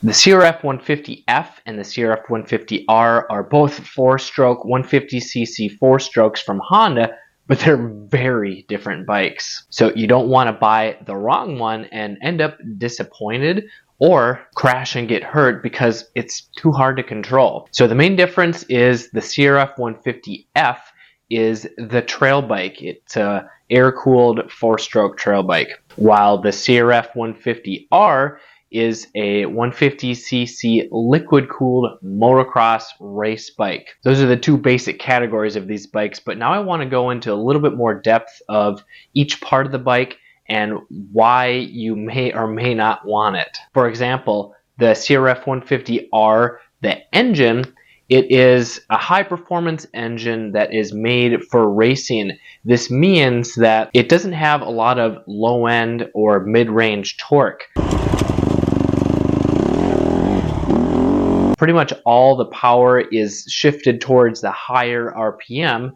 The CRF 150F and the CRF 150R are both four stroke 150cc four strokes from Honda, but they're very different bikes. So you don't want to buy the wrong one and end up disappointed or crash and get hurt because it's too hard to control. So the main difference is the CRF 150F is the trail bike. It's a air-cooled four-stroke trail bike, while the CRF 150R is a 150cc liquid-cooled motocross race bike. Those are the two basic categories of these bikes, but now I want to go into a little bit more depth of each part of the bike and why you may or may not want it. For example, the CRF 150R, the engine, it is a high performance engine that is made for racing. This means that it doesn't have a lot of low end or mid range torque. Pretty much all the power is shifted towards the higher RPM.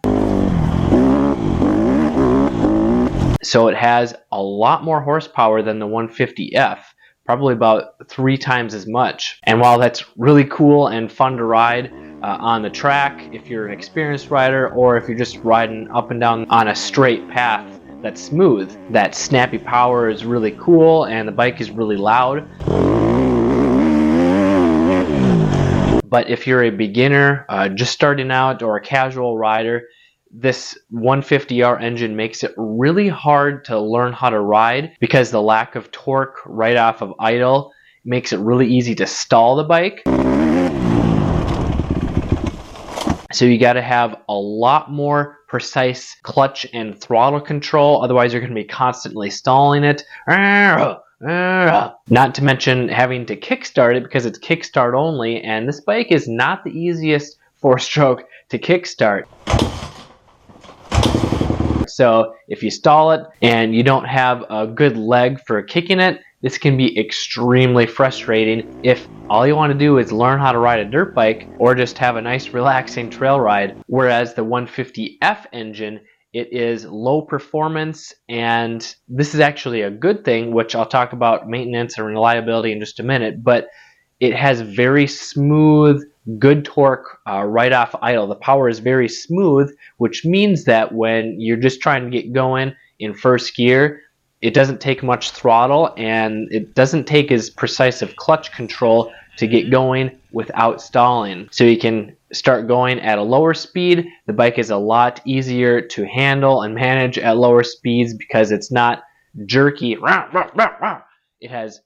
So it has a lot more horsepower than the 150F, probably about three times as much. And while that's really cool and fun to ride uh, on the track, if you're an experienced rider or if you're just riding up and down on a straight path that's smooth, that snappy power is really cool and the bike is really loud. But if you're a beginner, uh, just starting out, or a casual rider, this 150R engine makes it really hard to learn how to ride because the lack of torque right off of idle makes it really easy to stall the bike. So you got to have a lot more precise clutch and throttle control, otherwise you're going to be constantly stalling it. Not to mention having to kickstart it because it's kickstart only, and this bike is not the easiest four stroke to kickstart. So if you stall it and you don't have a good leg for kicking it, this can be extremely frustrating if all you want to do is learn how to ride a dirt bike or just have a nice relaxing trail ride. Whereas the 150F engine, it is low performance and this is actually a good thing, which I'll talk about maintenance and reliability in just a minute, but it has very smooth good torque uh, right off idle. The power is very smooth, which means that when you're just trying to get going in first gear, it doesn't take much throttle and it doesn't take as precise of clutch control to get going without stalling. So you can start going at a lower speed. The bike is a lot easier to handle and manage at lower speeds because it's not jerky. It has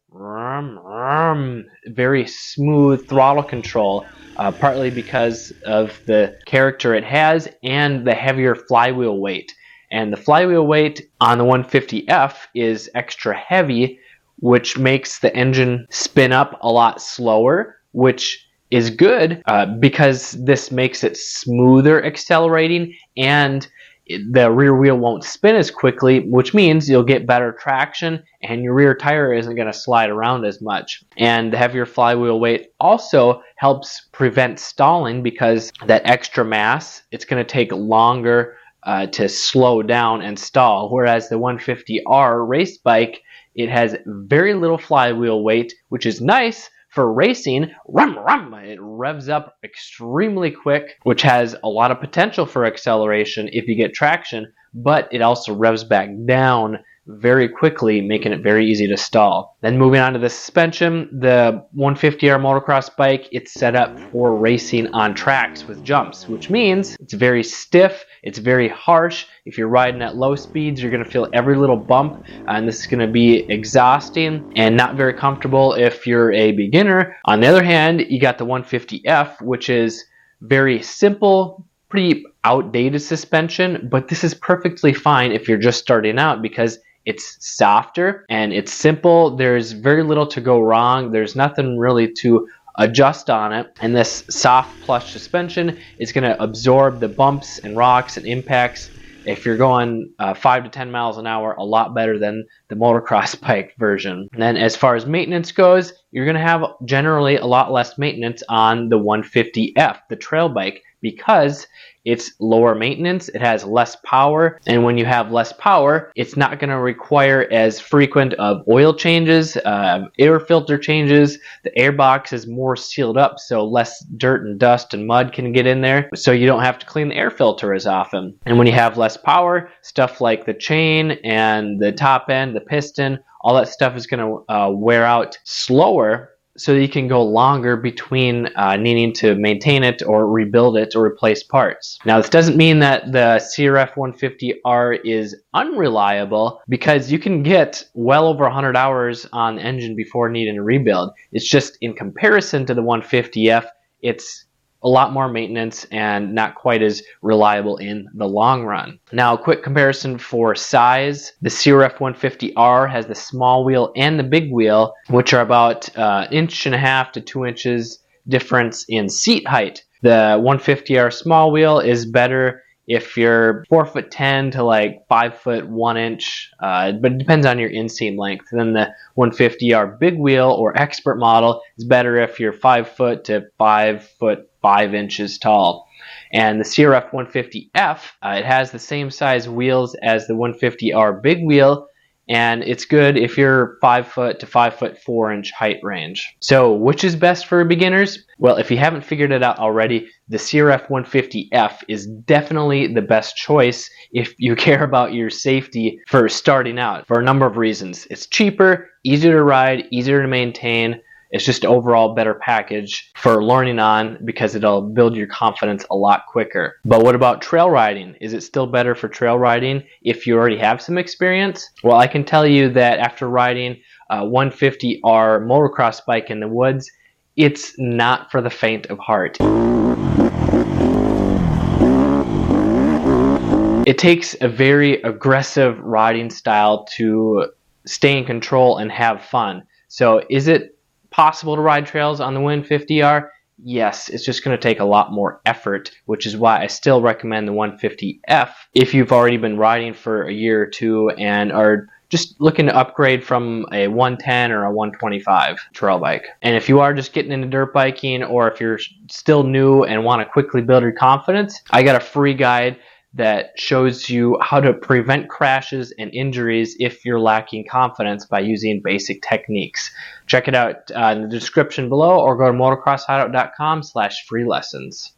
very smooth throttle control uh, partly because of the character it has and the heavier flywheel weight. And the flywheel weight on the 150F is extra heavy, which makes the engine spin up a lot slower, which is good uh, because this makes it smoother accelerating and the rear wheel won't spin as quickly, which means you'll get better traction and your rear tire isn't going to slide around as much. And the heavier flywheel weight also helps prevent stalling because that extra mass, it's going to take longer uh, to slow down and stall. Whereas the 150R race bike, it has very little flywheel weight, which is nice for racing, rum, rum, it revs up extremely quick, which has a lot of potential for acceleration if you get traction, but it also revs back down very quickly, making it very easy to stall. Then moving on to the suspension, the 150R motocross bike, it's set up for racing on tracks with jumps, which means it's very stiff, it's very harsh. If you're riding at low speeds, you're going to feel every little bump, and this is going to be exhausting and not very comfortable if you're a beginner. On the other hand, you got the 150F, which is very simple, pretty outdated suspension, but this is perfectly fine if you're just starting out because it's softer and it's simple. There's very little to go wrong. There's nothing really to adjust on it. And this soft plush suspension is going to absorb the bumps and rocks and impacts if you're going uh, 5 to 10 miles an hour a lot better than the motocross bike version. And then as far as maintenance goes, you're going to have generally a lot less maintenance on the 150F, the trail bike, because it's lower maintenance, it has less power, and when you have less power, it's not going to require as frequent of oil changes, uh, air filter changes. The air box is more sealed up, so less dirt and dust and mud can get in there, so you don't have to clean the air filter as often. And when you have less power, stuff like the chain and the top end, the piston, all that stuff is going to uh, wear out slower so you can go longer between uh, needing to maintain it or rebuild it or replace parts. Now, this doesn't mean that the CRF 150R is unreliable because you can get well over 100 hours on engine before needing a rebuild. It's just in comparison to the 150F, it's a lot more maintenance and not quite as reliable in the long run. Now, a quick comparison for size. The CRF 150R has the small wheel and the big wheel, which are about uh, inch and a half to two inches difference in seat height. The 150R small wheel is better if you're four foot ten to like five foot one inch, uh, but it depends on your inseam length. Then the 150R big wheel or expert model is better if you're five foot to five foot five inches tall. And the CRF 150F, uh, it has the same size wheels as the 150R big wheel, and it's good if you're five foot to five foot four inch height range. So, which is best for beginners? Well, if you haven't figured it out already, the CRF 150F is definitely the best choice if you care about your safety for starting out for a number of reasons. It's cheaper, easier to ride, easier to maintain, it's just overall better package for learning on because it'll build your confidence a lot quicker. But what about trail riding? Is it still better for trail riding if you already have some experience? Well, I can tell you that after riding uh, a 150R motocross bike in the woods, it's not for the faint of heart. It takes a very aggressive riding style to stay in control and have fun. So, is it possible to ride trails on the 150R? Yes, it's just going to take a lot more effort, which is why I still recommend the 150F if you've already been riding for a year or two and are just looking to upgrade from a 110 or a 125 trail bike. And if you are just getting into dirt biking or if you're still new and want to quickly build your confidence, I got a free guide that shows you how to prevent crashes and injuries if you're lacking confidence by using basic techniques. Check it out uh, in the description below or go to motocrosshideout.com slash free lessons.